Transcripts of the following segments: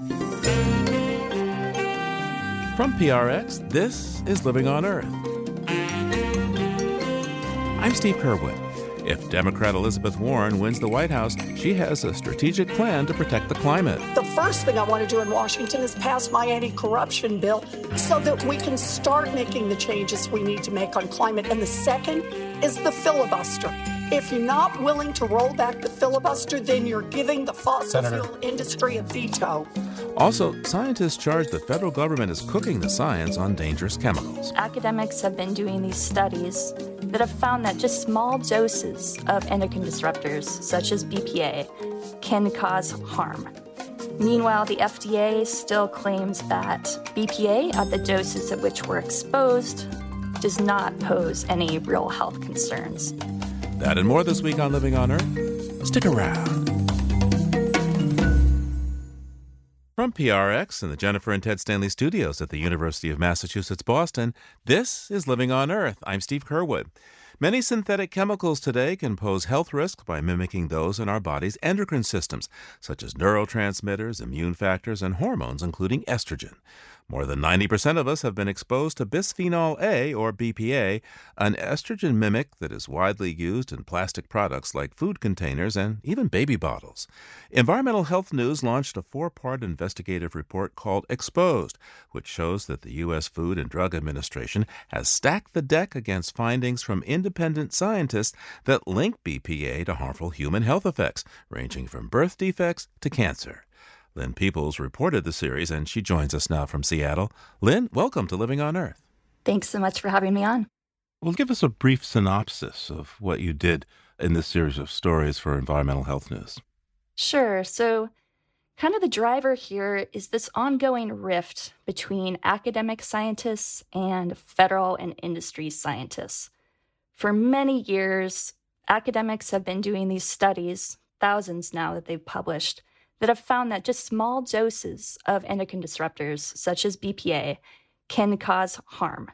From PRX, this is Living on Earth. I'm Steve Curwood. If Democrat Elizabeth Warren wins the White House, she has a strategic plan to protect the climate. The first thing I want to do in Washington is pass my anti corruption bill so that we can start making the changes we need to make on climate. And the second is the filibuster. If you're not willing to roll back the filibuster, then you're giving the fossil Senator. fuel industry a veto. Also, scientists charge the federal government is cooking the science on dangerous chemicals. Academics have been doing these studies that have found that just small doses of endocrine disruptors, such as BPA, can cause harm. Meanwhile, the FDA still claims that BPA, at the doses at which we're exposed, does not pose any real health concerns. That and more this week on Living on Earth. Stick around. From PRX and the Jennifer and Ted Stanley studios at the University of Massachusetts Boston, this is Living on Earth. I'm Steve Curwood. Many synthetic chemicals today can pose health risks by mimicking those in our body's endocrine systems, such as neurotransmitters, immune factors, and hormones, including estrogen. More than 90% of us have been exposed to bisphenol A, or BPA, an estrogen mimic that is widely used in plastic products like food containers and even baby bottles. Environmental Health News launched a four part investigative report called Exposed, which shows that the U.S. Food and Drug Administration has stacked the deck against findings from independent scientists that link BPA to harmful human health effects, ranging from birth defects to cancer. Lynne Peeples reported the series, and she joins us now from Seattle. Lynne, welcome to Living on Earth. Thanks so much for having me on. Well, give us a brief synopsis of what you did in this series of stories for Environmental Health News. Sure. So, kind of the driver here is this ongoing rift between academic scientists and federal and industry scientists. For many years, academics have been doing these studies, thousands now that they've published, that have found that just small doses of endocrine disruptors, such as BPA, can cause harm.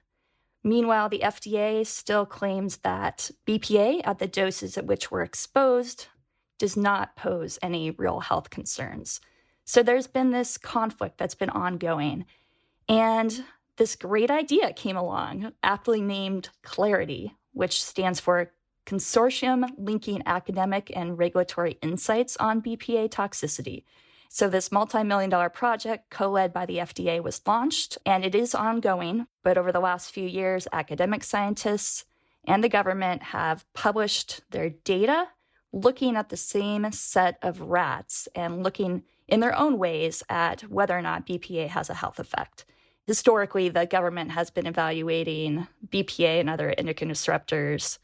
Meanwhile, the FDA still claims that BPA, at the doses at which we're exposed, does not pose any real health concerns. So there's been this conflict that's been ongoing. And this great idea came along, aptly named Clarity, which stands for Consortium Linking Academic and Regulatory Insights on BPA Toxicity. So, this multi million dollar project, co led by the FDA, was launched and it is ongoing. But over the last few years, academic scientists and the government have published their data looking at the same set of rats and looking in their own ways at whether or not BPA has a health effect. Historically, the government has been evaluating BPA and other endocrine disruptors,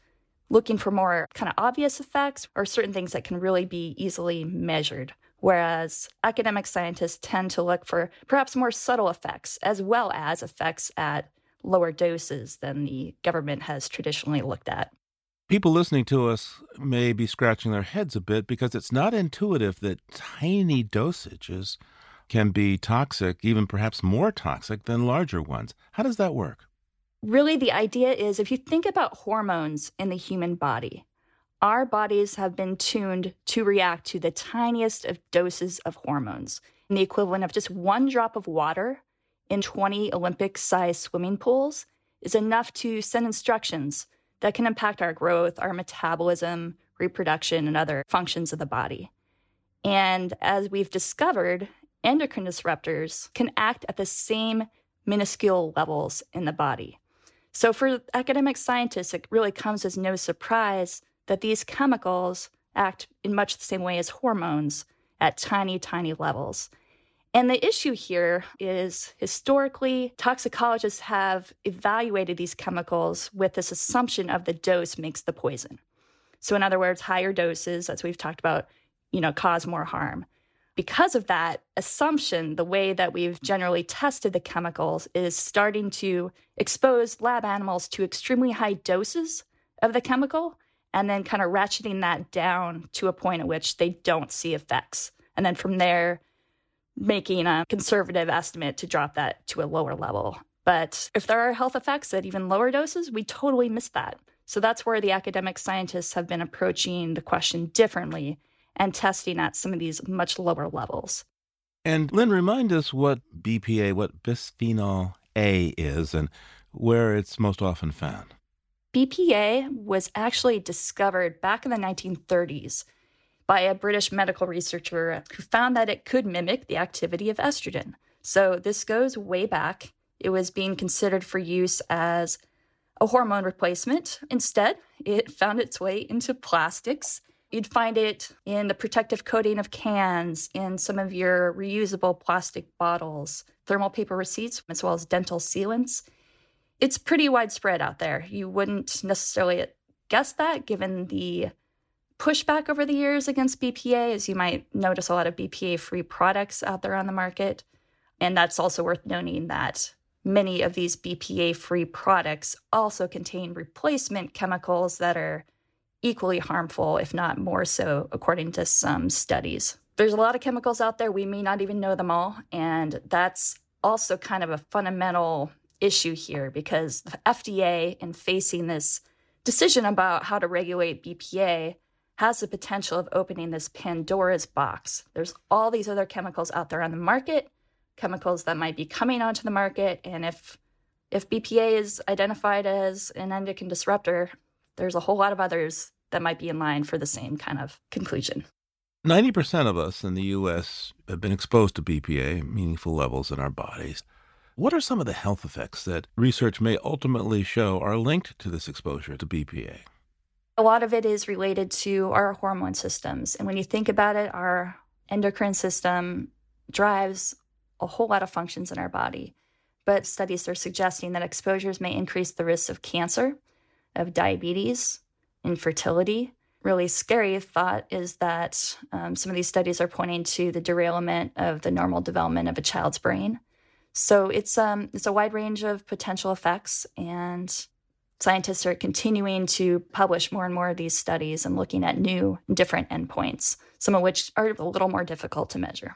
looking for more kind of obvious effects or certain things that can really be easily measured. Whereas academic scientists tend to look for perhaps more subtle effects, as well as effects at lower doses than the government has traditionally looked at. People listening to us may be scratching their heads a bit because it's not intuitive that tiny dosages can be toxic, even perhaps more toxic than larger ones. How does that work? Really, the idea is if you think about hormones in the human body, our bodies have been tuned to react to the tiniest of doses of hormones, the equivalent of just one drop of water in 20 Olympic sized swimming pools is enough to send instructions that can impact our growth, our metabolism, reproduction, and other functions of the body. And as we've discovered, endocrine disruptors can act at the same minuscule levels in the body. So, for academic scientists, it really comes as no surprise that these chemicals act in much the same way as hormones at tiny, tiny levels. And the issue here is historically, toxicologists have evaluated these chemicals with this assumption of the dose makes the poison. So, in other words, higher doses, as we've talked about, you know, cause more harm. Because of that assumption, the way that we've generally tested the chemicals is starting to expose lab animals to extremely high doses of the chemical and then kind of ratcheting that down to a point at which they don't see effects. And then from there, making a conservative estimate to drop that to a lower level. But if there are health effects at even lower doses, we totally miss that. So that's where the academic scientists have been approaching the question differently and testing at some of these much lower levels. And Lynne, remind us what BPA, what bisphenol A is, and where it's most often found. BPA was actually discovered back in the 1930s by a British medical researcher who found that it could mimic the activity of estrogen. So this goes way back. It was being considered for use as a hormone replacement. Instead, it found its way into plastics. You'd find it in the protective coating of cans, in some of your reusable plastic bottles, thermal paper receipts, as well as dental sealants. It's pretty widespread out there. You wouldn't necessarily guess that given the pushback over the years against BPA, as you might notice a lot of BPA free products out there on the market. And that's also worth noting that many of these BPA free products also contain replacement chemicals that are equally harmful, if not more so, according to some studies. There's a lot of chemicals out there. We may not even know them all. And that's also kind of a fundamental issue here because the FDA, in facing this decision about how to regulate BPA, has the potential of opening this Pandora's box. There's all these other chemicals out there on the market, chemicals that might be coming onto the market, and if if BPA is identified as an endocrine disruptor, there's a whole lot of others that might be in line for the same kind of conclusion. 90% of us in the US have been exposed to BPA, meaningful levels in our bodies. What are some of the health effects that research may ultimately show are linked to this exposure to BPA? A lot of it is related to our hormone systems. And when you think about it, our endocrine system drives a whole lot of functions in our body. But studies are suggesting that exposures may increase the risk of cancer, of diabetes, infertility. Really scary thought is that um, some of these studies are pointing to the derailment of the normal development of a child's brain. So it's um, it's a wide range of potential effects, and scientists are continuing to publish more and more of these studies and looking at new, different endpoints, some of which are a little more difficult to measure.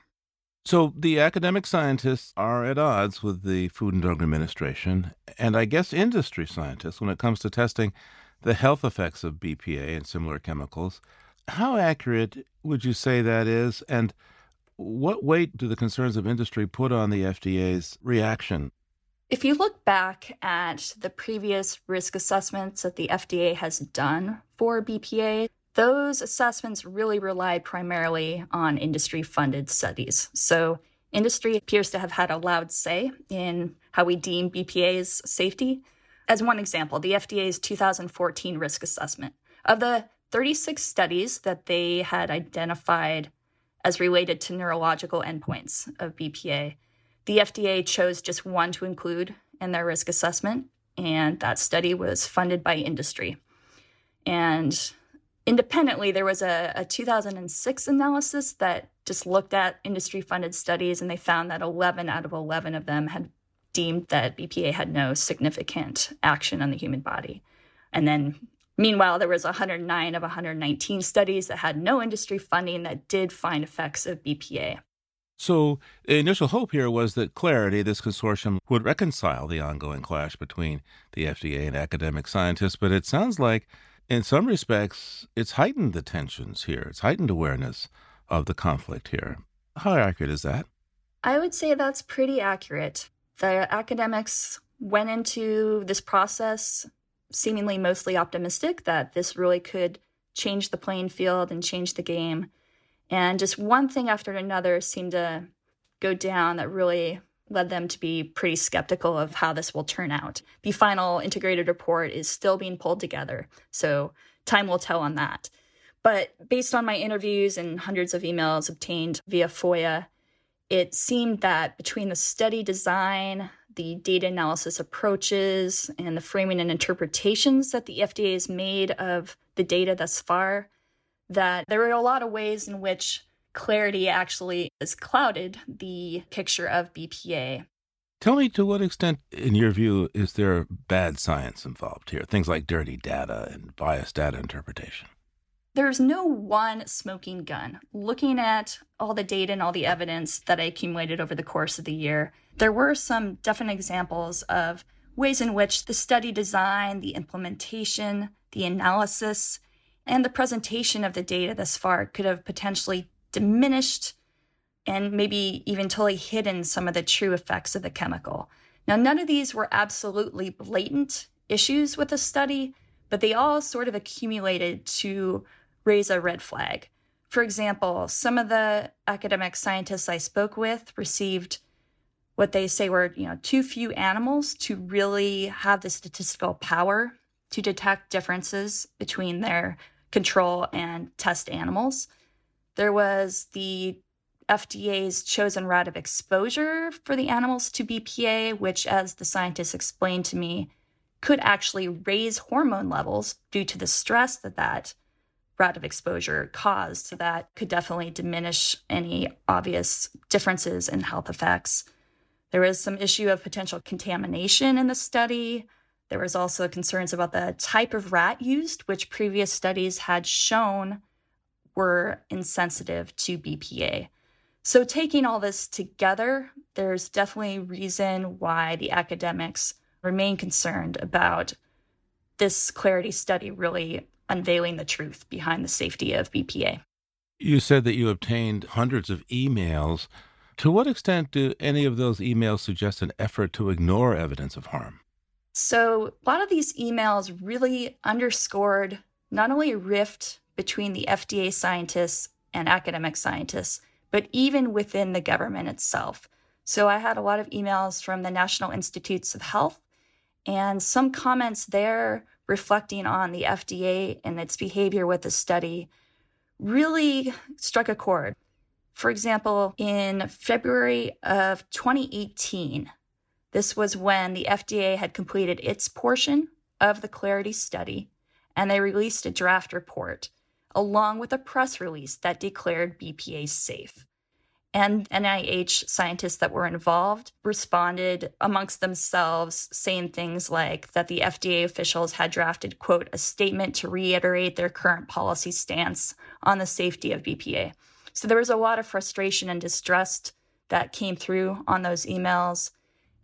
So the academic scientists are at odds with the Food and Drug Administration, and I guess industry scientists when it comes to testing the health effects of BPA and similar chemicals. How accurate would you say that is? And what weight do the concerns of industry put on the FDA's reaction if you look back at the previous risk assessments that the FDA has done for BPA, those assessments really relied primarily on industry funded studies. So, industry appears to have had a loud say in how we deem BPA's safety. As one example, the FDA's 2014 risk assessment. Of the 36 studies that they had identified as related to neurological endpoints of BPA, the FDA chose just one to include in their risk assessment, and that study was funded by industry. And independently, there was a, a 2006 analysis that just looked at industry funded studies, and they found that 11 out of 11 of them had deemed that BPA had no significant action on the human body. And then Meanwhile, there was 109 of 119 studies that had no industry funding that did find effects of BPA. So, the initial hope here was that Clarity, this consortium, would reconcile the ongoing clash between the FDA and academic scientists, but it sounds like, in some respects, it's heightened the tensions here. It's heightened awareness of the conflict here. How accurate is that? I would say that's pretty accurate. The academics went into this process seemingly mostly optimistic that this really could change the playing field and change the game. And just one thing after another seemed to go down that really led them to be pretty skeptical of how this will turn out. The final integrated report is still being pulled together, so time will tell on that. But based on my interviews and hundreds of emails obtained via FOIA, it seemed that between the study design, the data analysis approaches, and the framing and interpretations that the FDA has made of the data thus far, that there are a lot of ways in which clarity actually has clouded the picture of BPA. Tell me to what extent, in your view, is there bad science involved here? Things like dirty data and biased data interpretation. There's no one smoking gun. Looking at all the data and all the evidence that I accumulated over the course of the year, there were some definite examples of ways in which the study design, the implementation, the analysis, and the presentation of the data thus far could have potentially diminished and maybe even totally hidden some of the true effects of the chemical. Now, none of these were absolutely blatant issues with the study, but they all sort of accumulated to raise a red flag. For example, some of the academic scientists I spoke with received what they say were, you know, too few animals to really have the statistical power to detect differences between their control and test animals. There was the FDA's chosen route of exposure for the animals to BPA, which, as the scientists explained to me, could actually raise hormone levels due to the stress that that route of exposure caused. So that could definitely diminish any obvious differences in health effects. There was some issue of potential contamination in the study. There was also concerns about the type of rat used, which previous studies had shown were insensitive to BPA. So, taking all this together, there's definitely reason why the academics remain concerned about this clarity study really unveiling the truth behind the safety of BPA. You said that you obtained hundreds of emails. To what extent do any of those emails suggest an effort to ignore evidence of harm? So, a lot of these emails really underscored not only a rift between the FDA scientists and academic scientists, but even within the government itself. So I had a lot of emails from the National Institutes of Health and some comments there reflecting on the FDA and its behavior with the study really struck a chord. For example, in February of 2018, this was when the FDA had completed its portion of the Clarity study and they released a draft report along with a press release that declared BPA safe. And NIH scientists that were involved responded amongst themselves, saying things like that the FDA officials had drafted, quote, a statement to reiterate their current policy stance on the safety of BPA. So there was a lot of frustration and distrust that came through on those emails.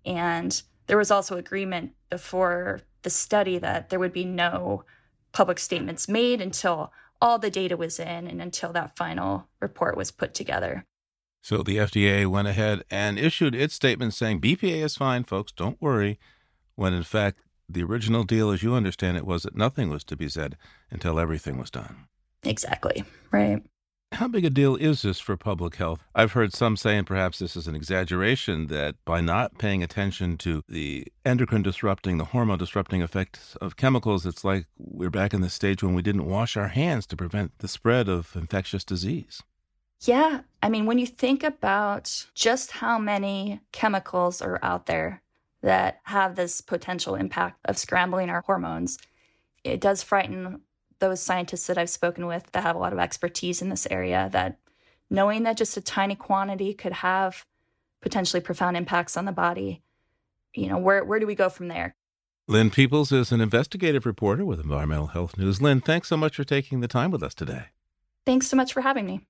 And there was also agreement before the study that there would be no public statements made until all the data was in and until that final report was put together. So the FDA went ahead and issued its statement saying BPA is fine, folks, don't worry, when in fact the original deal, as you understand it, was that nothing was to be said until everything was done. Exactly, right. How big a deal is this for public health? I've heard some saying perhaps this is an exaggeration, that by not paying attention to the endocrine disrupting, the hormone disrupting effects of chemicals, it's like we're back in the stage when we didn't wash our hands to prevent the spread of infectious disease. Yeah. I mean, when you think about just how many chemicals are out there that have this potential impact of scrambling our hormones, it does frighten those scientists that I've spoken with that have a lot of expertise in this area that knowing that just a tiny quantity could have potentially profound impacts on the body, you know, where, where do we go from there? Lynne Peeples is an investigative reporter with Environmental Health News. Lynne, thanks so much for taking the time with us today. Thanks so much for having me.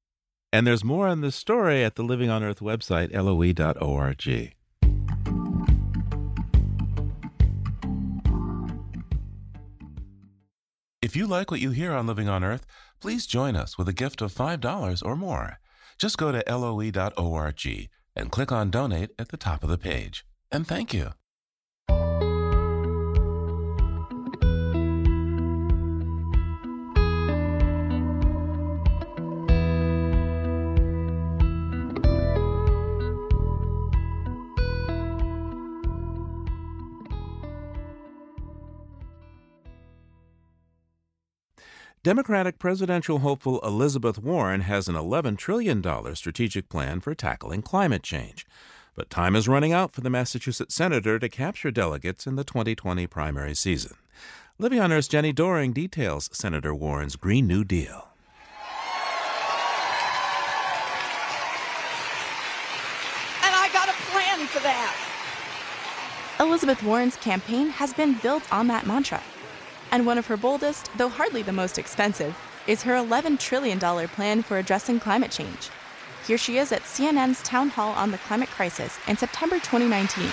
And there's more on this story at the Living on Earth website, loe.org. If you like what you hear on Living on Earth, please join us with a gift of $5 or more. Just go to loe.org and click on Donate at the top of the page. And thank you. Democratic presidential hopeful Elizabeth Warren has an $11 trillion strategic plan for tackling climate change. But time is running out for the Massachusetts senator to capture delegates in the 2020 primary season. Living on Earth's Jenni Doering details Senator Warren's Green New Deal. And I got a plan for that. Elizabeth Warren's campaign has been built on that mantra. And one of her boldest, though hardly the most expensive, is her $11 trillion plan for addressing climate change. Here she is at CNN's Town Hall on the Climate Crisis in September 2019.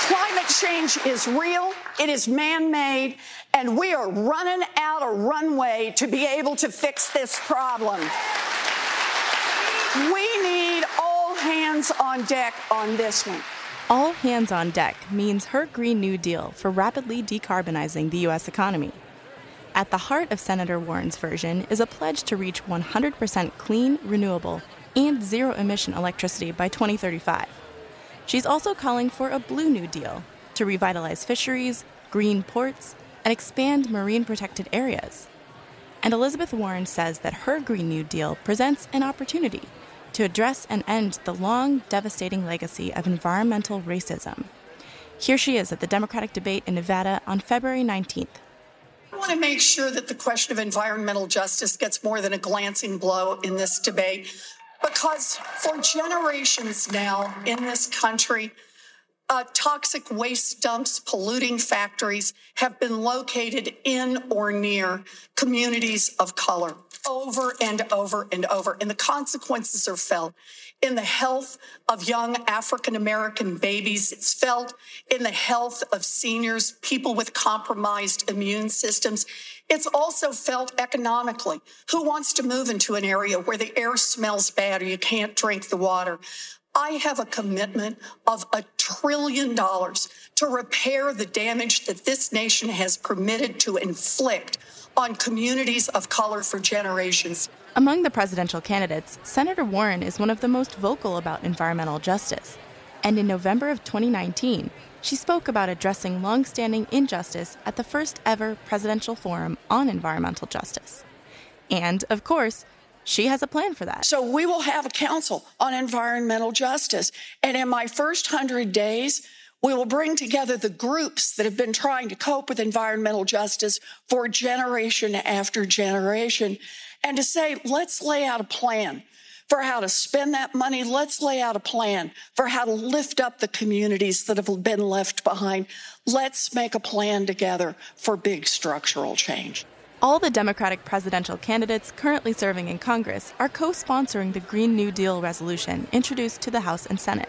Climate change is real, it is man made, and we are running out of runway to be able to fix this problem. We need all hands on deck on this one. All hands on deck means her Green New Deal for rapidly decarbonizing the U.S. economy. At the heart of Senator Warren's version is a pledge to reach 100% clean, renewable, and zero emission electricity by 2035. She's also calling for a Blue New Deal to revitalize fisheries, green ports, and expand marine protected areas. And Elizabeth Warren says that her Green New Deal presents an opportunity to address and end the long, devastating legacy of environmental racism. Here she is at the Democratic debate in Nevada on February 19th. I want to make sure that the question of environmental justice gets more than a glancing blow in this debate because for generations now in this country, uh, toxic waste dumps, polluting factories have been located in or near communities of color over and over and over. And the consequences are felt in the health of young African American babies. It's felt in the health of seniors, people with compromised immune systems. It's also felt economically. Who wants to move into an area where the air smells bad or you can't drink the water? I have a commitment of a trillion dollars to repair the damage that this nation has permitted to inflict on communities of color for generations. Among the presidential candidates, Senator Warren is one of the most vocal about environmental justice. And in November of 2019, she spoke about addressing longstanding injustice at the first ever presidential forum on environmental justice. And, of course, she has a plan for that. So we will have a council on environmental justice. And in my first hundred days, we will bring together the groups that have been trying to cope with environmental justice for generation after generation and to say, let's lay out a plan for how to spend that money. Let's lay out a plan for how to lift up the communities that have been left behind. Let's make a plan together for big structural change. All the Democratic presidential candidates currently serving in Congress are co sponsoring the Green New Deal resolution introduced to the House and Senate.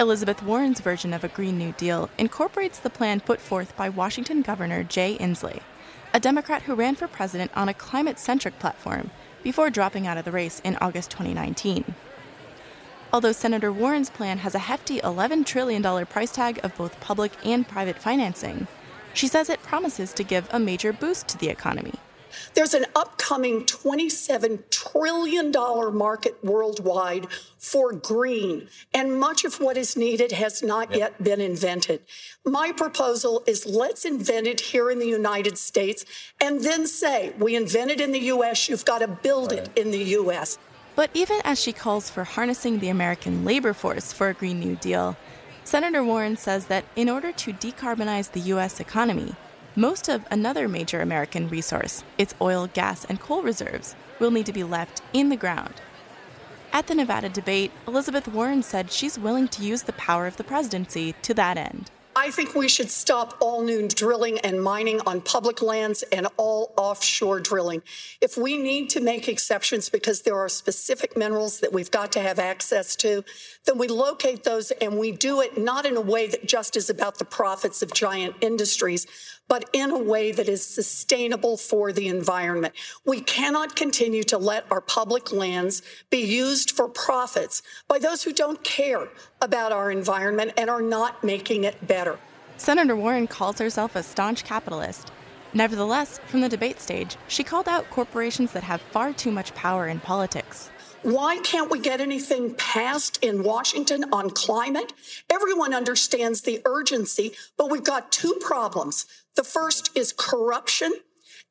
Elizabeth Warren's version of a Green New Deal incorporates the plan put forth by Washington Governor Jay Inslee, a Democrat who ran for president on a climate centric platform before dropping out of the race in August 2019. Although Senator Warren's plan has a hefty $11 trillion price tag of both public and private financing, she says it promises to give a major boost to the economy. There's an upcoming $27 trillion market worldwide for green, and much of what is needed has not yep. yet been invented. My proposal is let's invent it here in the United States and then say, we invented in the U.S., you've got to build right. it in the U.S. But even as she calls for harnessing the American labor force for a Green New Deal, Senator Warren says that in order to decarbonize the U.S. economy, most of another major American resource, its oil, gas, and coal reserves, will need to be left in the ground. At the Nevada debate, Elizabeth Warren said she's willing to use the power of the presidency to that end. I think we should stop all new drilling and mining on public lands and all offshore drilling. If we need to make exceptions because there are specific minerals that we've got to have access to, then we locate those and we do it not in a way that just is about the profits of giant industries, but in a way that is sustainable for the environment. We cannot continue to let our public lands be used for profits by those who don't care about our environment and are not making it better. Senator Warren calls herself a staunch capitalist. Nevertheless, from the debate stage, she called out corporations that have far too much power in politics. Why can't we get anything passed in Washington on climate? Everyone understands the urgency, but we've got two problems. The first is corruption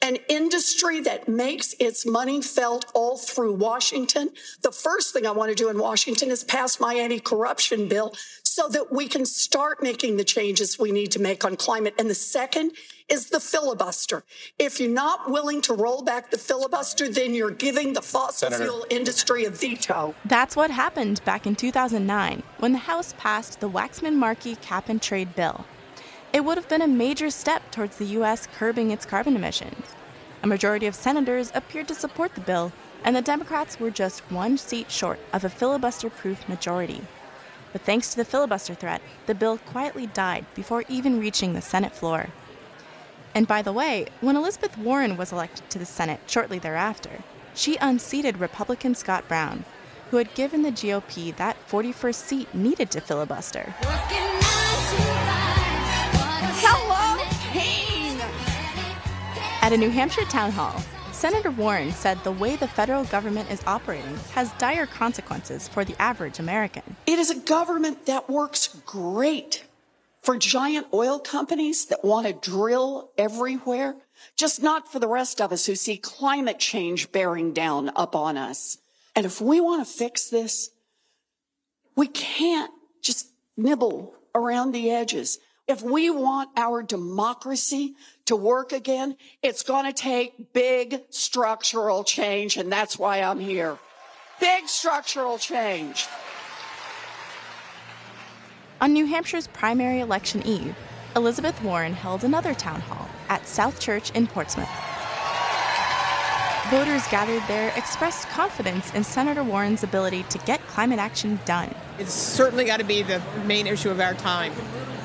an industry that makes its money felt all through Washington. The first thing I want to do in Washington is pass my anti corruption bill so that we can start making the changes we need to make on climate. And the second is the filibuster. If you're not willing to roll back the filibuster, then you're giving the fossil Senator. fuel industry a veto. That's what happened back in 2009 when the House passed the Waxman Markey cap and trade bill. It would have been a major step towards the U.S. curbing its carbon emissions. A majority of senators appeared to support the bill, and the Democrats were just one seat short of a filibuster proof majority. But thanks to the filibuster threat, the bill quietly died before even reaching the Senate floor. And by the way, when Elizabeth Warren was elected to the Senate shortly thereafter, she unseated Republican Scott Brown, who had given the GOP that 41st seat needed to filibuster. Hello, At a New Hampshire town hall, Senator Warren said the way the federal government is operating has dire consequences for the average American. It is a government that works great for giant oil companies that want to drill everywhere, just not for the rest of us who see climate change bearing down upon us. And if we want to fix this, we can't just nibble around the edges. If we want our democracy to work again, it's going to take big structural change. And that's why I'm here. Big structural change. On New Hampshire's primary election eve, Elizabeth Warren held another town hall at South Church in Portsmouth. Voters gathered there expressed confidence in Senator Warren's ability to get climate action done. It's certainly got to be the main issue of our time,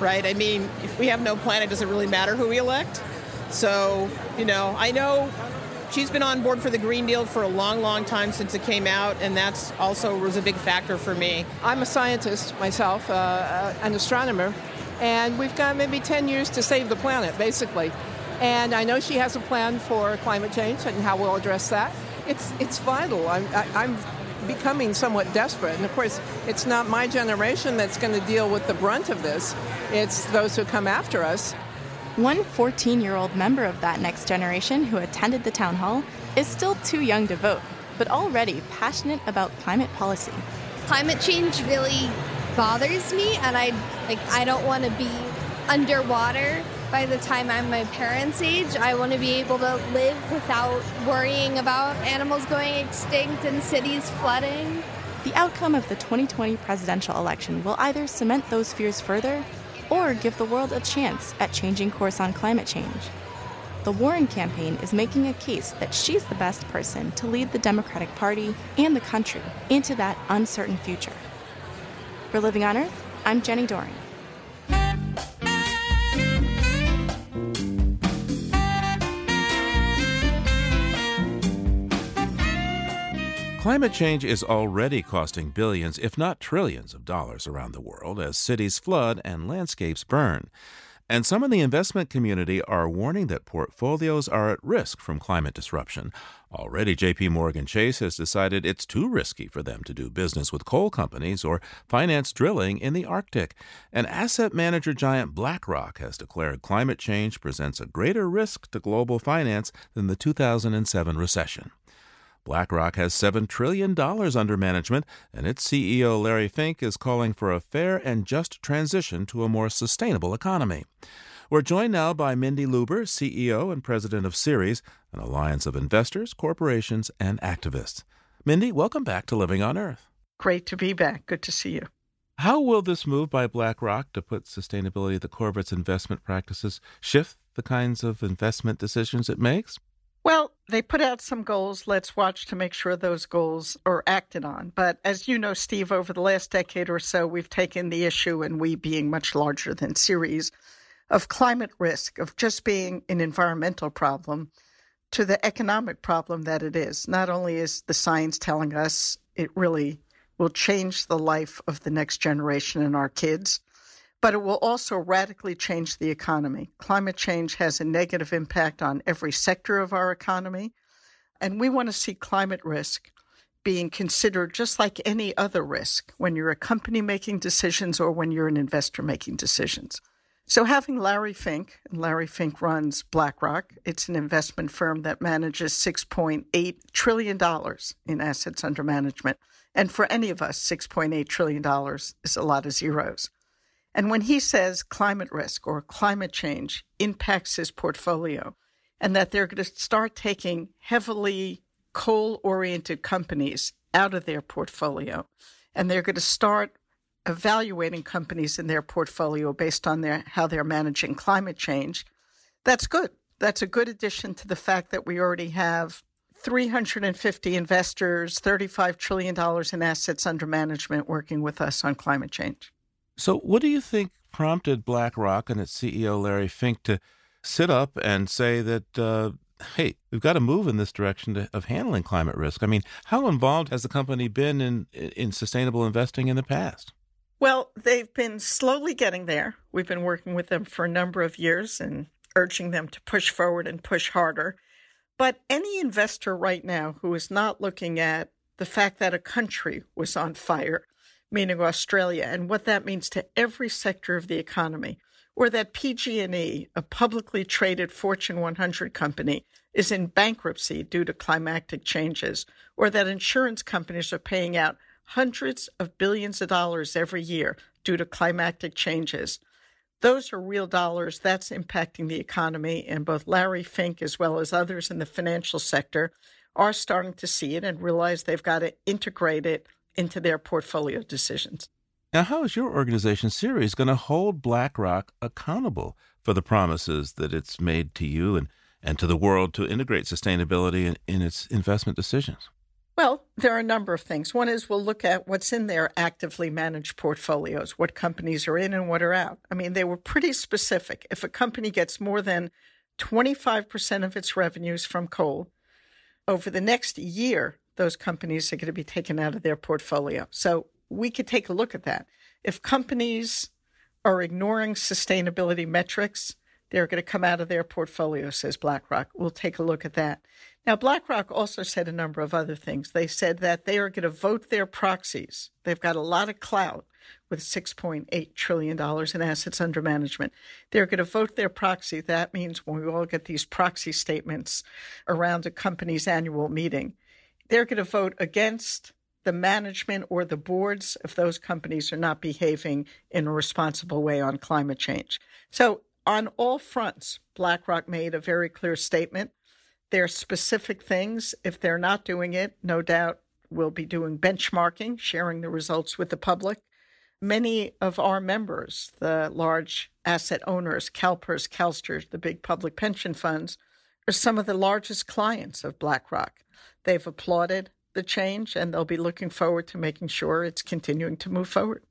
right? I mean, if we have no plan, it doesn't really matter who we elect. So, you know, I know she's been on board for the Green Deal for a long, long time since it came out, and that's also was a big factor for me. I'm a scientist myself, uh, uh, an astronomer, and we've got maybe 10 years to save the planet, basically. And I know she has a plan for climate change and how we'll address that. It's, it's vital. I'm, I, I'm becoming somewhat desperate. And of course, it's not my generation that's going to deal with the brunt of this, it's those who come after us. One 14 year old member of that next generation who attended the town hall is still too young to vote, but already passionate about climate policy. Climate change really bothers me, and I like I don't want to be underwater by the time I'm my parents' age. I want to be able to live without worrying about animals going extinct and cities flooding. The outcome of the 2020 presidential election will either cement those fears further or give the world a chance at changing course on climate change. The Warren campaign is making a case that she's the best person to lead the Democratic Party and the country into that uncertain future. For Living on Earth, I'm Jenni Doering. Climate change is already costing billions, if not trillions, of dollars around the world as cities flood and landscapes burn. And some in the investment community are warning that portfolios are at risk from climate disruption. Already, JP Morgan Chase has decided it's too risky for them to do business with coal companies or finance drilling in the Arctic. And asset manager giant BlackRock has declared climate change presents a greater risk to global finance than the 2007 recession. BlackRock has $7 trillion under management, and its CEO Larry Fink is calling for a fair and just transition to a more sustainable economy. We're joined now by Mindy Luber, CEO and president of Ceres, an alliance of investors, corporations, and activists. Mindy, welcome back to Living on Earth. Great to be back. Good to see you. How will this move by BlackRock to put sustainability at the core of its investment practices shift the kinds of investment decisions it makes? Well, they put out some goals. Let's watch to make sure those goals are acted on. But as you know, Steve, over the last decade or so, we've taken the issue, and we being much larger than Ceres, of climate risk, of just being an environmental problem, to the economic problem that it is. Not only is the science telling us it really will change the life of the next generation and our kids, but it will also radically change the economy. Climate change has a negative impact on every sector of our economy, and we want to see climate risk being considered just like any other risk when you're a company making decisions or when you're an investor making decisions. So, having Larry Fink, and Larry Fink runs BlackRock, it's an investment firm that manages $6.8 trillion in assets under management. And for any of us, $6.8 trillion is a lot of zeros. And when he says climate risk or climate change impacts his portfolio, and that they're going to start taking heavily coal oriented companies out of their portfolio, and they're going to start evaluating companies in their portfolio based on their how they're managing climate change, that's good. That's a good addition to the fact that we already have 350 investors, $35 trillion in assets under management working with us on climate change. So, what do you think prompted BlackRock and its CEO Larry Fink to sit up and say that uh, hey, we've got to move in this direction to, of handling climate risk. I mean, how involved has the company been in in sustainable investing in the past? Well, they've been slowly getting there. We've been working with them for a number of years and urging them to push forward and push harder. But any investor right now who is not looking at the fact that a country was on fire, meaning Australia, and what that means to every sector of the economy, or that PG&E, a publicly traded Fortune 100 company, is in bankruptcy due to climatic changes, or that insurance companies are paying out hundreds of billions of dollars every year due to climatic changes. Those are real dollars. That's impacting the economy. And both Larry Fink, as well as others in the financial sector, are starting to see it and realize they've got to integrate it into their portfolio decisions. Now, how is your organization, Ceres, going to hold BlackRock accountable for the promises that it's made to you and, and to the world to integrate sustainability in, in its investment decisions? Well, there are a number of things. One is we'll look at what's in their actively managed portfolios, what companies are in and what are out. I mean, they were pretty specific. If a company gets more than 25% of its revenues from coal, over the next year, those companies are going to be taken out of their portfolio. So we could take a look at that. If companies are ignoring sustainability metrics, they're going to come out of their portfolio, says BlackRock. We'll take a look at that. Now, BlackRock also said a number of other things. They said that they are going to vote their proxies. They've got a lot of clout with $6.8 trillion in assets under management. They're going to vote their proxy. That means when we all get these proxy statements around a company's annual meeting, they're going to vote against the management or the boards if those companies are not behaving in a responsible way on climate change. So, on all fronts, BlackRock made a very clear statement there are specific things. If they're not doing it, no doubt we'll be doing benchmarking, sharing the results with the public. Many of our members, the large asset owners, CalPERS, CalSTRS, the big public pension funds, are some of the largest clients of BlackRock. They've applauded the change and they'll be looking forward to making sure it's continuing to move forward.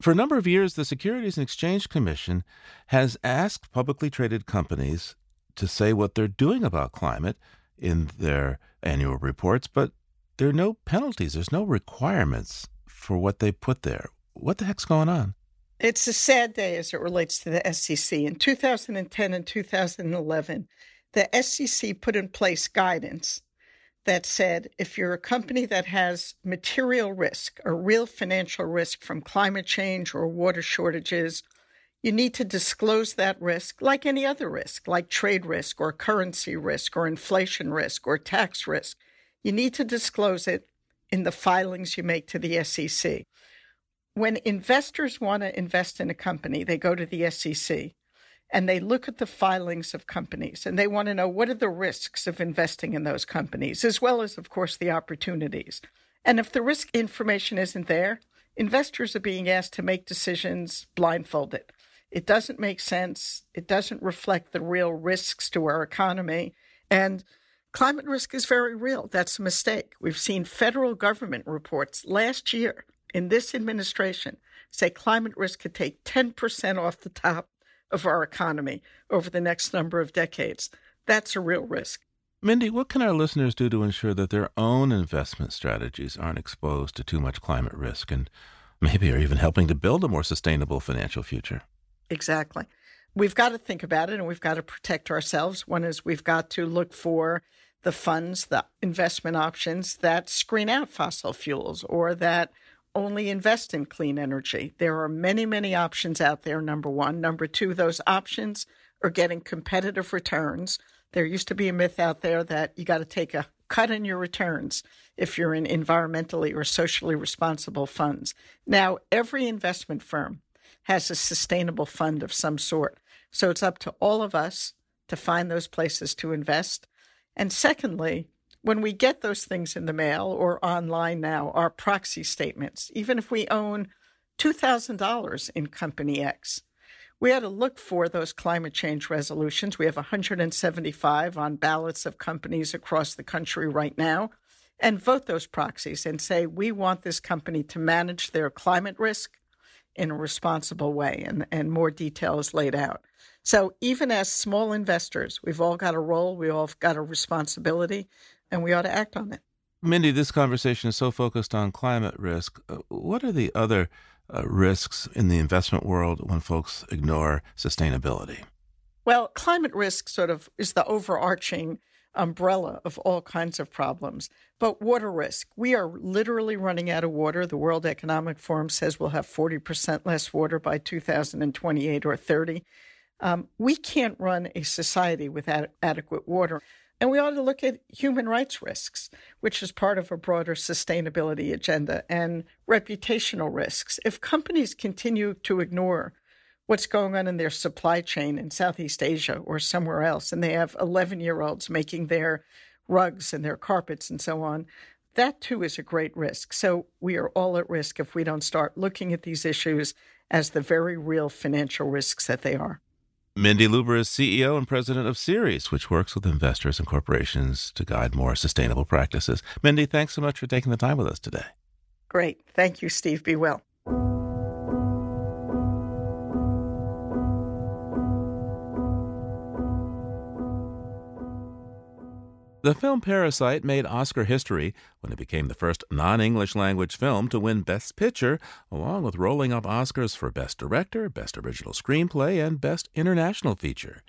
For a number of years, the Securities and Exchange Commission has asked publicly traded companies to say what they're doing about climate in their annual reports, but there are no penalties. There's no requirements for what they put there. What the heck's going on? It's a sad day as it relates to the SEC. In 2010 and 2011, the SEC put in place guidance that said if you're a company that has material risk, a real financial risk from climate change or water shortages you need to disclose that risk like any other risk, like trade risk or currency risk or inflation risk or tax risk. You need to disclose it in the filings you make to the SEC. When investors want to invest in a company, they go to the SEC and they look at the filings of companies and they want to know what are the risks of investing in those companies, as well as, of course, the opportunities. And if the risk information isn't there, investors are being asked to make decisions blindfolded. It doesn't make sense. It doesn't reflect the real risks to our economy. And climate risk is very real. That's a mistake. We've seen federal government reports last year in this administration say climate risk could take 10% off the top of our economy over the next number of decades. That's a real risk. Mindy, what can our listeners do to ensure that their own investment strategies aren't exposed to too much climate risk and maybe are even helping to build a more sustainable financial future? Exactly. We've got to think about it and we've got to protect ourselves. One is we've got to look for the funds, the investment options that screen out fossil fuels or that only invest in clean energy. There are many, many options out there, number one. Number two, those options are getting competitive returns. There used to be a myth out there that you got to take a cut in your returns if you're in environmentally or socially responsible funds. Now, every investment firm has a sustainable fund of some sort. So it's up to all of us to find those places to invest. And secondly, when we get those things in the mail or online now, our proxy statements, even if we own $2,000 in Company X, we had to look for those climate change resolutions. We have 175 on ballots of companies across the country right now and vote those proxies and say, we want this company to manage their climate risk in a responsible way, and, and more details laid out. So even as small investors, we've all got a role, we all have got a responsibility, and we ought to act on it. Mindy, this conversation is so focused on climate risk. Uh, what are the other uh, risks in the investment world when folks ignore sustainability? Well, climate risk sort of is the overarching umbrella of all kinds of problems. But water risk, we are literally running out of water. The World Economic Forum says we'll have 40% less water by 2028 or 30. Um, we can't run a society without adequate water. And we ought to look at human rights risks, which is part of a broader sustainability agenda, and reputational risks. If companies continue to ignore what's going on in their supply chain in Southeast Asia or somewhere else, and they have 11 year olds making their rugs and their carpets and so on, that too is a great risk. So we are all at risk if we don't start looking at these issues as the very real financial risks that they are. Mindy Lubber is CEO and president of Ceres, which works with investors and corporations to guide more sustainable practices. Mindy, thanks so much for taking the time with us today. Great. Thank you, Steve. Be well. The film Parasite made Oscar history when it became the first non English language film to win Best Picture, along with rolling up Oscars for Best Director, Best Original Screenplay, and Best International Feature.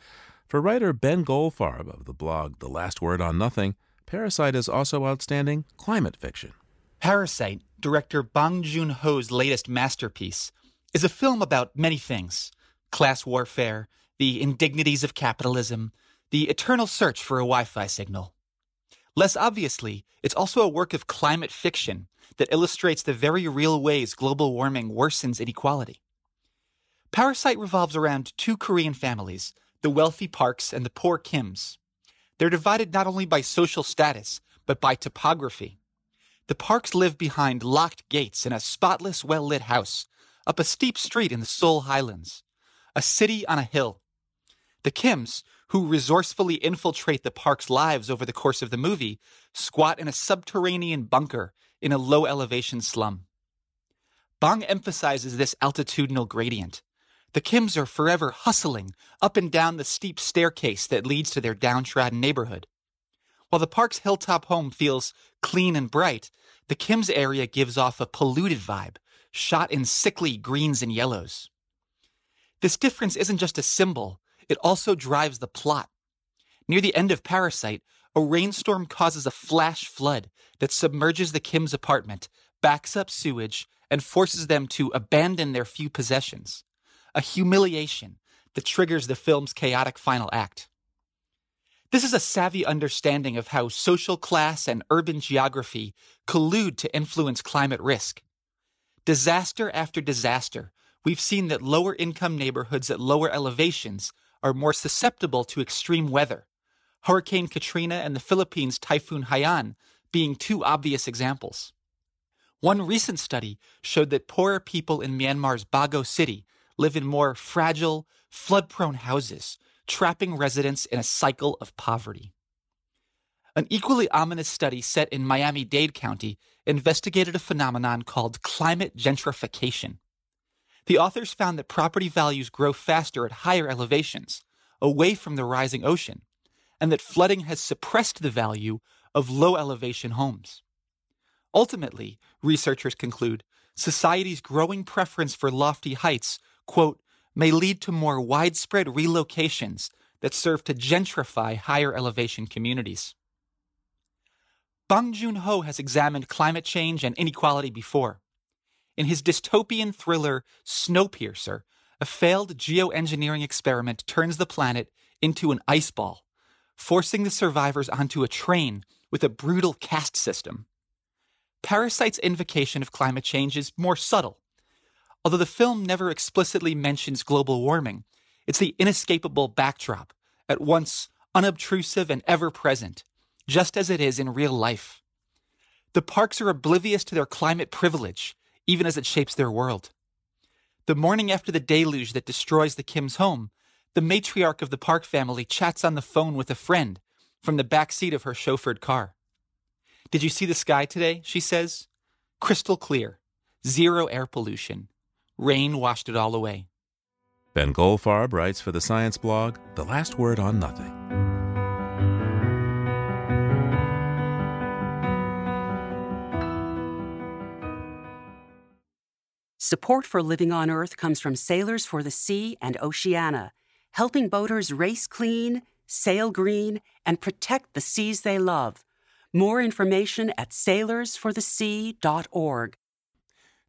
For writer Ben Goldfarb of the blog The Last Word on Nothing, Parasite is also outstanding climate fiction. Parasite, director Bong Joon Ho's latest masterpiece, is a film about many things class warfare, the indignities of capitalism, the eternal search for a Wi Fi signal. Less obviously, it's also a work of climate fiction that illustrates the very real ways global warming worsens inequality. Parasite revolves around two Korean families, the wealthy Parks and the poor Kims. They're divided not only by social status, but by topography. The Parks live behind locked gates in a spotless, well lit house, up a steep street in the Seoul Highlands, a city on a hill. The Kims, who resourcefully infiltrate the Parks' lives over the course of the movie, squat in a subterranean bunker in a low elevation slum. Bong emphasizes this altitudinal gradient. The Kims are forever hustling up and down the steep staircase that leads to their downtrodden neighborhood. While the Parks' hilltop home feels clean and bright, the Kims area gives off a polluted vibe, shot in sickly greens and yellows. This difference isn't just a symbol, it also drives the plot. Near the end of Parasite, a rainstorm causes a flash flood that submerges the Kim's apartment, backs up sewage, and forces them to abandon their few possessions. A humiliation that triggers the film's chaotic final act. This is a savvy understanding of how social class and urban geography collude to influence climate risk. Disaster after disaster, we've seen that lower income neighborhoods at lower elevations are more susceptible to extreme weather, Hurricane Katrina and the Philippines' Typhoon Haiyan being two obvious examples. One recent study showed that poorer people in Myanmar's Bago City live in more fragile, flood prone houses, trapping residents in a cycle of poverty. An equally ominous study set in Miami Dade County investigated a phenomenon called climate gentrification. The authors found that property values grow faster at higher elevations, away from the rising ocean, and that flooding has suppressed the value of low elevation homes. Ultimately, researchers conclude, society's growing preference for lofty heights, quote, may lead to more widespread relocations that serve to gentrify higher elevation communities. Bong Joon Ho has examined climate change and inequality before. In his dystopian thriller Snowpiercer, a failed geoengineering experiment turns the planet into an ice ball, forcing the survivors onto a train with a brutal caste system. Parasite's invocation of climate change is more subtle. Although the film never explicitly mentions global warming, it's the inescapable backdrop, at once unobtrusive and ever present, just as it is in real life. The Parks are oblivious to their climate privilege even as it shapes their world. The morning after the deluge that destroys the Kim's home, the matriarch of the Park family chats on the phone with a friend from the back seat of her chauffeured car. Did you see the sky today? She says. Crystal clear. Zero air pollution. Rain washed it all away. Ben Goldfarb writes for the science blog, The Last Word on Nothing. Support for Living on Earth comes from Sailors for the Sea and Oceana, helping boaters race clean, sail green, and protect the seas they love. More information at sailorsforthesea.org.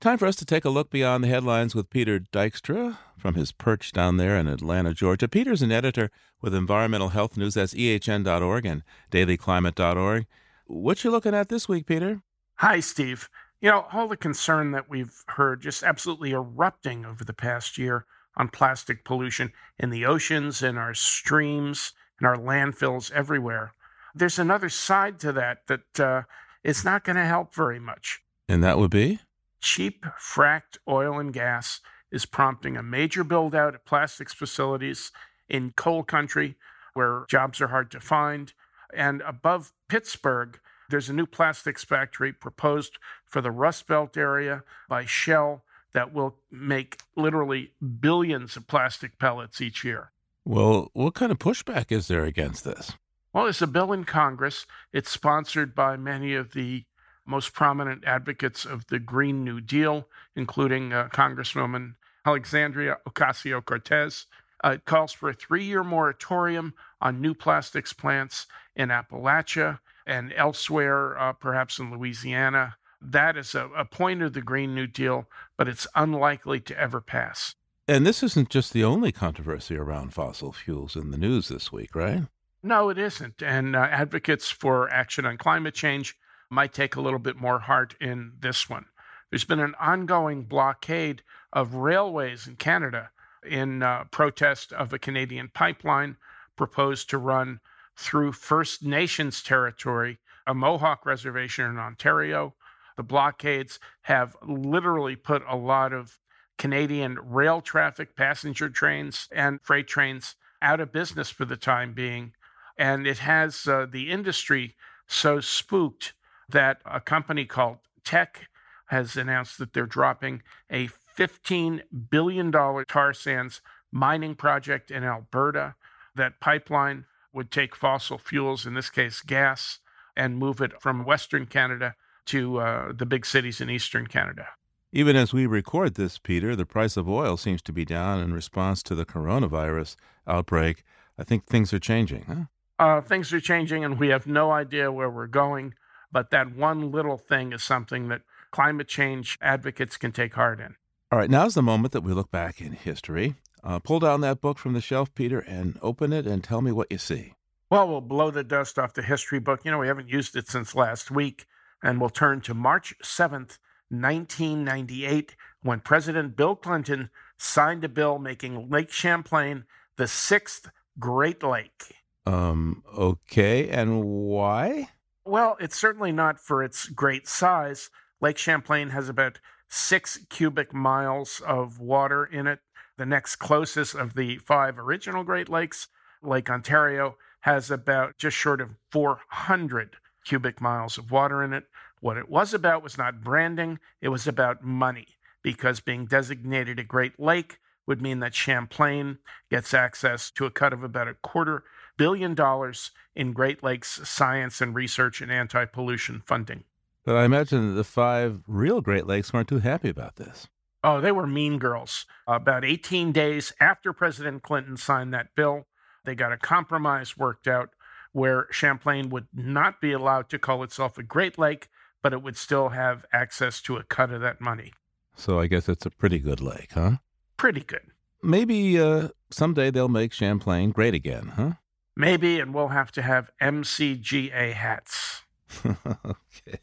Time for us to take a look beyond the headlines with Peter Dykstra from his perch down there in Atlanta, Georgia. Peter's an editor with environmental health news. That's ehn.org and dailyclimate.org. What you looking at this week, Peter? Hi, Steve. You know, all the concern that we've heard just absolutely erupting over the past year on plastic pollution in the oceans, in our streams, in our landfills, everywhere. There's another side to that that uh, it's not going to help very much. And that would be? Cheap fracked oil and gas is prompting a major build out of plastics facilities in coal country where jobs are hard to find. And above Pittsburgh, there's a new plastics factory proposed for the Rust Belt area by Shell that will make literally billions of plastic pellets each year. Well, what kind of pushback is there against this? Well, there's a bill in Congress. It's sponsored by many of the most prominent advocates of the Green New Deal, including uh, Congresswoman Alexandria Ocasio Cortez. Uh, it calls for a three year moratorium on new plastics plants in Appalachia and elsewhere, uh, perhaps in Louisiana. That is a, a point of the Green New Deal, but it's unlikely to ever pass. And this isn't just the only controversy around fossil fuels in the news this week, right? No, it isn't. And uh, advocates for action on climate change might take a little bit more heart in this one. There's been an ongoing blockade of railways in Canada in uh, protest of a Canadian pipeline proposed to run through First Nations territory, a Mohawk reservation in Ontario. The blockades have literally put a lot of Canadian rail traffic, passenger trains, and freight trains out of business for the time being. And it has uh, the industry so spooked that a company called Teck has announced that they're dropping a $15 billion tar sands mining project in Alberta. That pipeline would take fossil fuels, in this case gas, and move it from Western Canada to uh, the big cities in Eastern Canada. Even as we record this, Peter, the price of oil seems to be down in response to the coronavirus outbreak. I think things are changing, huh? Uh, things are changing, and we have no idea where we're going. But that one little thing is something that climate change advocates can take heart in. All right, now's the moment that we look back in history. Uh, pull down that book from the shelf, Peter, and open it and tell me what you see. Well, we'll blow the dust off the history book. You know, we haven't used it since last week, and we'll turn to March 7th, 1998, when President Bill Clinton signed a bill making Lake Champlain the sixth Great Lake. Um, okay, and why? Well, it's certainly not for its great size. Lake Champlain has about six cubic miles of water in it. The next closest of the five original Great Lakes, Lake Ontario, has about just short of 400 cubic miles of water in it. What it was about was not branding, it was about money, because being designated a Great Lake would mean that Champlain gets access to a cut of about a quarter billion dollars in Great Lakes science and research and anti pollution funding. But I imagine that the five real Great Lakes weren't too happy about this. Oh, they were mean girls. About 18 days after President Clinton signed that bill, they got a compromise worked out where Champlain would not be allowed to call itself a Great Lake, but it would still have access to a cut of that money. So I guess it's a pretty good lake, huh? Pretty good. Maybe uh, someday they'll make Champlain great again, huh? Maybe, and we'll have to have MCGA hats. okay.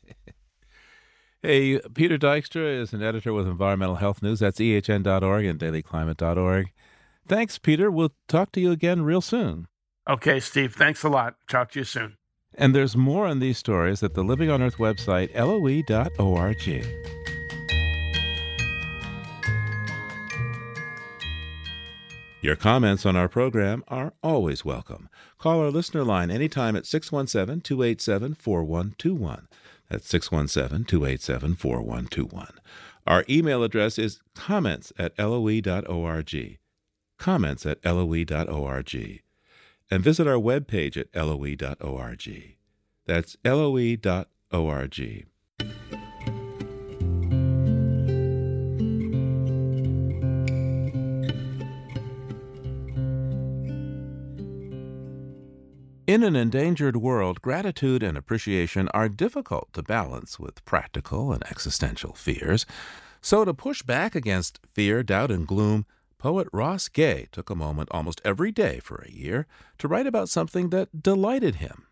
Hey, Peter Dykstra is an editor with Environmental Health News. That's ehn.org and dailyclimate.org. Thanks, Peter. We'll talk to you again real soon. Okay, Steve. Thanks a lot. Talk to you soon. And there's more on these stories at the Living on Earth website, loe.org. Your comments on our program are always welcome. Call our listener line anytime at 617 287 4121. That's 617 287 4121. Our email address is comments at loe.org. comments at loe.org, and visit our webpage at loe.org. That's loe.org. In an endangered world, gratitude and appreciation are difficult to balance with practical and existential fears. So, to push back against fear, doubt, and gloom, poet Ross Gay took a moment almost every day for a year to write about something that delighted him,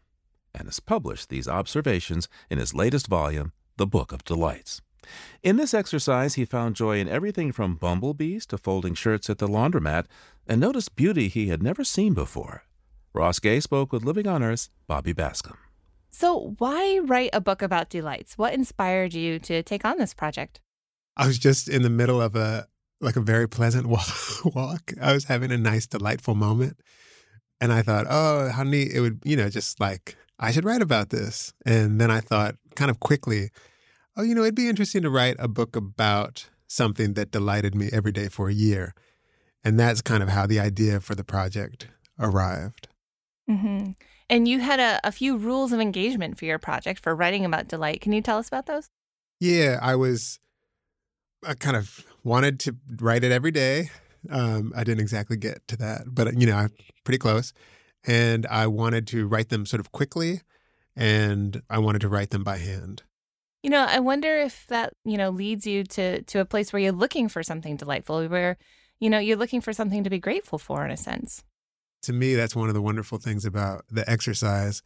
and has published these observations in his latest volume, The Book of Delights. In this exercise, he found joy in everything from bumblebees to folding shirts at the laundromat, and noticed beauty he had never seen before. Ross Gay spoke with Living on Earth's Bobby Bascomb. So, why write a book about delights? What inspired you to take on this project? I was just in the middle of a like a very pleasant walk. I was having a nice, delightful moment, and I thought, oh, how neat it would, you know, just like I should write about this. And then I thought, kind of quickly, oh, you know, it'd be interesting to write a book about something that delighted me every day for a year, and that's kind of how the idea for the project arrived. Mm-hmm. And you had a, a few rules of engagement for your project for writing about delight. Can you tell us about those? Yeah, I was, I kind of wanted to write it every day. Um, I didn't exactly get to that, but you know, I'm pretty close. And I wanted to write them sort of quickly, and I wanted to write them by hand. You know, I wonder if that you know leads you to to a place where you're looking for something delightful, where you know you're looking for something to be grateful for, in a sense to me, that's one of the wonderful things about the exercise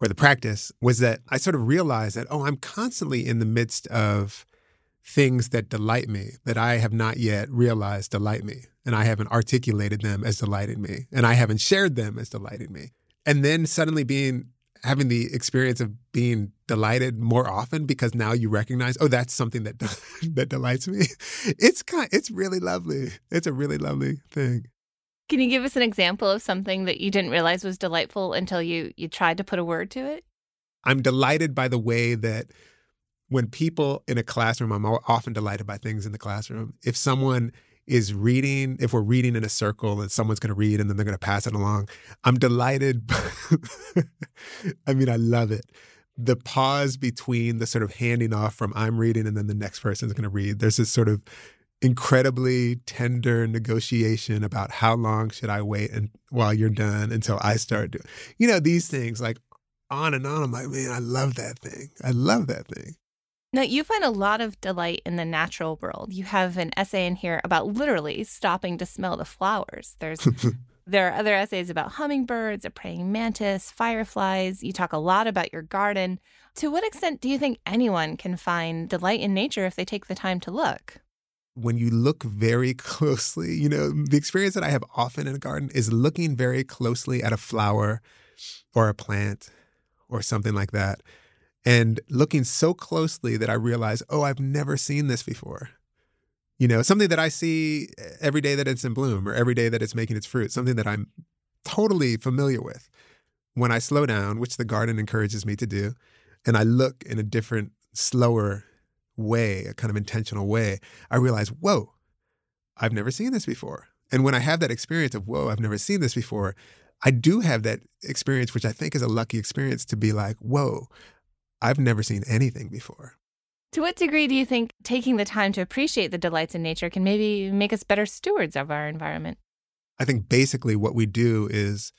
or the practice was that I sort of realized that, oh, I'm constantly in the midst of things that delight me that I have not yet realized delight me. And I haven't articulated them as delighting me. And I haven't shared them as delighting me. And then suddenly being having the experience of being delighted more often because now you recognize, oh, that's something that that delights me. It's kind it's really lovely. It's a really lovely thing. Can you give us an example of something that you didn't realize was delightful until you you tried to put a word to it? I'm delighted by the way that when people in a classroom, I'm often delighted by things in the classroom. If someone is reading, if we're reading in a circle and someone's going to read and then they're going to pass it along, I'm delighted. I mean, I love it. The pause between the sort of handing off from I'm reading and then the next person's going to read, there's this sort of incredibly tender negotiation about how long should I wait and while you're done until I start doing, you know, these things like on and on. I'm like, man, I love that thing. I love that thing. Now, you find a lot of delight in the natural world. You have an essay in here about literally stopping to smell the flowers. There's there are other essays about hummingbirds, a praying mantis, fireflies. You talk a lot about your garden. To what extent do you think anyone can find delight in nature if they take the time to look? When you look very closely, you know, the experience that I have often in a garden is looking very closely at a flower or a plant or something like that. And looking so closely that I realize, oh, I've never seen this before. You know, something that I see every day that it's in bloom or every day that it's making its fruit, something that I'm totally familiar with. When I slow down, which the garden encourages me to do, and I look in a different, slower way, a kind of intentional way, I realize, whoa, I've never seen this before. And when I have that experience of, whoa, I've never seen this before, I do have that experience, which I think is a lucky experience to be like, whoa, I've never seen anything before. To what degree do you think taking the time to appreciate the delights in nature can maybe make us better stewards of our environment? I think basically what we do is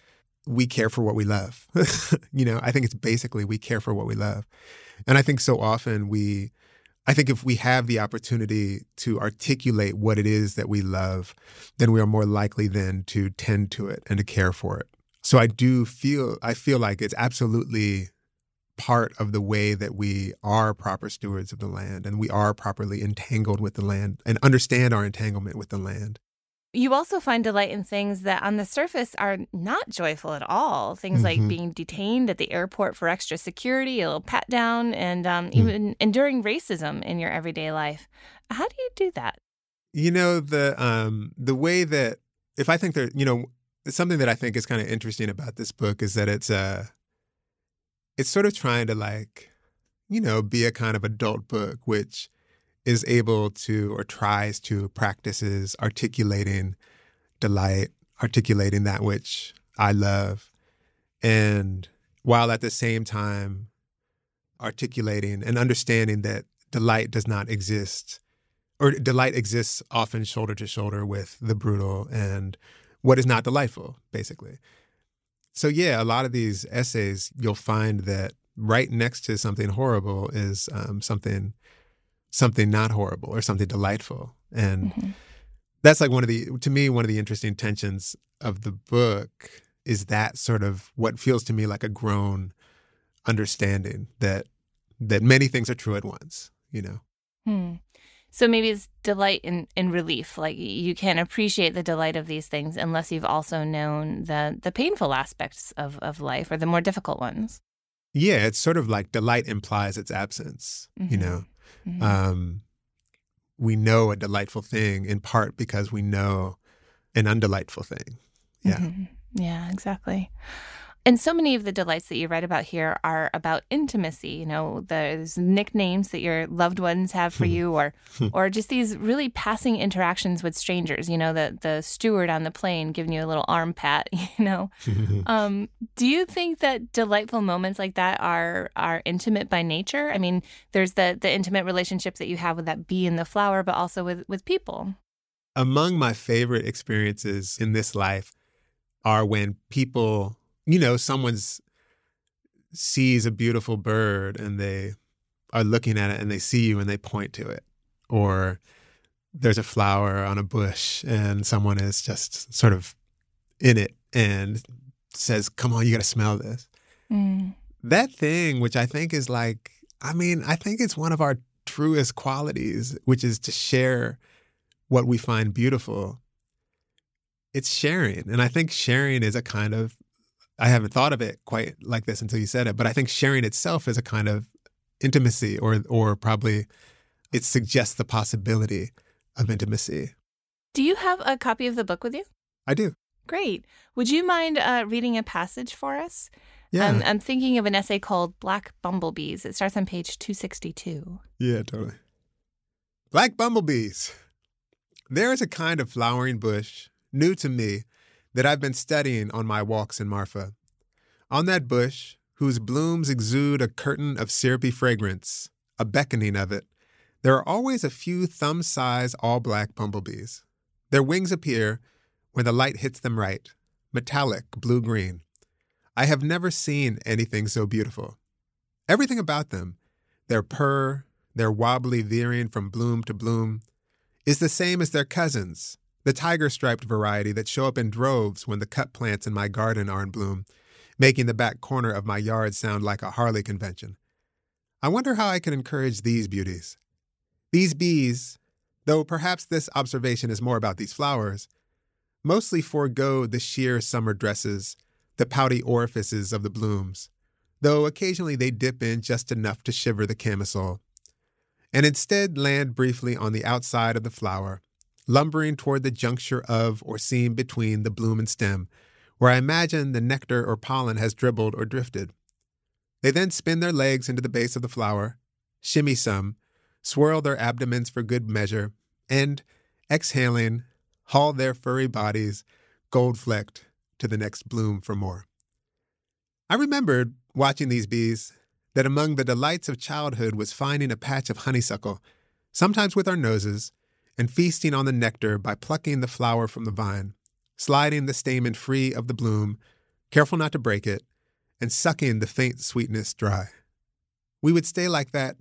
we care for what we love. you know, I think it's basically we care for what we love. And I think so often we I think if we have the opportunity to articulate what it is that we love, then we are more likely then to tend to it and to care for it. So I do feel I feel like it's absolutely part of the way that we are proper stewards of the land and we are properly entangled with the land and understand our entanglement with the land. You also find delight in things that on the surface are not joyful at all. Things mm-hmm. like being detained at the airport for extra security, a little pat down, and um, mm. even enduring racism in your everyday life. How do you do that? You know, the um, the way that if I think there, you know, something that I think is kind of interesting about this book is that it's uh it's sort of trying to like, you know, be a kind of adult book, which is able to or tries to practices articulating delight, articulating that which I love. And while at the same time articulating and understanding that delight does not exist, or delight exists often shoulder to shoulder with the brutal and what is not delightful, basically. So, yeah, a lot of these essays, you'll find that right next to something horrible is um, something something not horrible or something delightful and mm-hmm. that's like one of the to me one of the interesting tensions of the book is that sort of what feels to me like a grown understanding that that many things are true at once you know hmm. so maybe it's delight in, in relief like you can't appreciate the delight of these things unless you've also known the the painful aspects of, of life or the more difficult ones yeah it's sort of like delight implies its absence mm-hmm. you know mm-hmm. um, we know a delightful thing in part because we know an undelightful thing. Yeah. Mm-hmm. Yeah, exactly. And so many of the delights that you write about here are about intimacy. You know, there's nicknames that your loved ones have for you, or or just these really passing interactions with strangers. You know, the the steward on the plane giving you a little arm pat. You know, um, do you think that delightful moments like that are are intimate by nature? I mean, there's the the intimate relationships that you have with that bee and the flower, but also with with people. Among my favorite experiences in this life are when people you know, someone's sees a beautiful bird and they are looking at it and they see you and they point to it. Or there's a flower on a bush and someone is just sort of in it and says, Come on, you got to smell this. Mm. That thing, which I think is like, I mean, I think it's one of our truest qualities, which is to share what we find beautiful. It's sharing. And I think sharing is a kind of I haven't thought of it quite like this until you said it, but I think sharing itself is a kind of intimacy or or probably it suggests the possibility of intimacy. Do you have a copy of the book with you? I do. Great. Would you mind uh, reading a passage for us? Yeah. I'm, I'm thinking of an essay called Black Bumblebees. It starts on page 262. Yeah, totally. Black bumblebees. There is a kind of flowering bush, new to me, that I've been studying on my walks in Marfa. On that bush, whose blooms exude a curtain of syrupy fragrance, a beckoning of it, there are always a few thumb size all black bumblebees. Their wings appear when the light hits them right, metallic blue green. I have never seen anything so beautiful. Everything about them, their purr, their wobbly veering from bloom to bloom, is the same as their cousins, the tiger striped variety that show up in droves when the cut plants in my garden are in bloom, making the back corner of my yard sound like a Harley convention. I wonder how I can encourage these beauties. These bees, though perhaps this observation is more about these flowers, mostly forego the sheer summer dresses, the pouty orifices of the blooms, though occasionally they dip in just enough to shiver the camisole, and instead land briefly on the outside of the flower lumbering toward the juncture of or seam between the bloom and stem, where I imagine the nectar or pollen has dribbled or drifted. They then spin their legs into the base of the flower, shimmy some, swirl their abdomens for good measure, and, exhaling, haul their furry bodies, gold flecked, to the next bloom for more. I remembered, watching these bees, that among the delights of childhood was finding a patch of honeysuckle, sometimes with our noses, and feasting on the nectar by plucking the flower from the vine, sliding the stamen free of the bloom, careful not to break it, and sucking the faint sweetness dry. We would stay like that,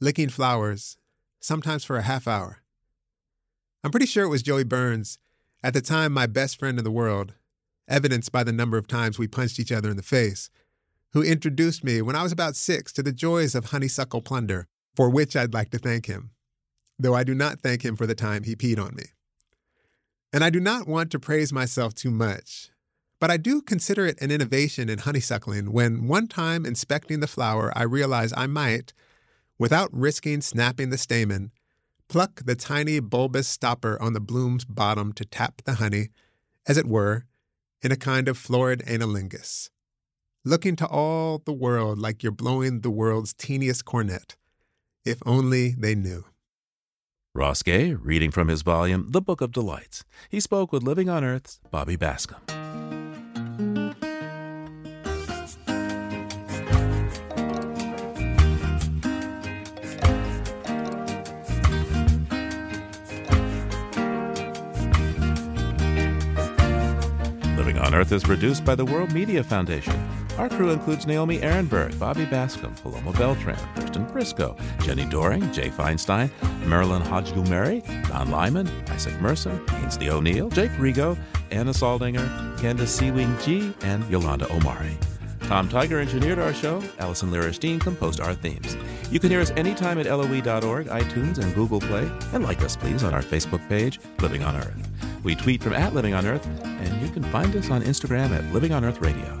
licking flowers, sometimes for a half hour. I'm pretty sure it was Joey Burns, at the time my best friend in the world, evidenced by the number of times we punched each other in the face, who introduced me when I was about six to the joys of honeysuckle plunder, for which I'd like to thank him though I do not thank him for the time he peed on me. And I do not want to praise myself too much, but I do consider it an innovation in honeysuckling when one time inspecting the flower, I realized I might, without risking snapping the stamen, pluck the tiny bulbous stopper on the bloom's bottom to tap the honey, as it were, in a kind of florid analingus. Looking to all the world like you're blowing the world's teeniest cornet, if only they knew. Gay, reading from his volume, The Book of Delights. He spoke with Living on Earth's Bobby Bascomb. Living on Earth is produced by the World Media Foundation. Our crew includes Naomi Arenberg, Bobby Bascomb, Paloma Beltran, Kirsten Briscoe, Jenni Doering, Jay Feinstein, Marilyn Hodgkill-Mary, Don Lyman, Isaac Mercer, Ainsley O'Neill, Jake Rigo, Anna Saldinger, Candace Seawing G, and Yolanda Omari. Tom Tiger engineered our show. Allison Lirish-Dean composed our themes. You can hear us anytime at loe.org, iTunes, and Google Play. And like us, please, on our Facebook page, Living on Earth. We tweet from at Living on Earth, and you can find us on Instagram at Living on Earth Radio.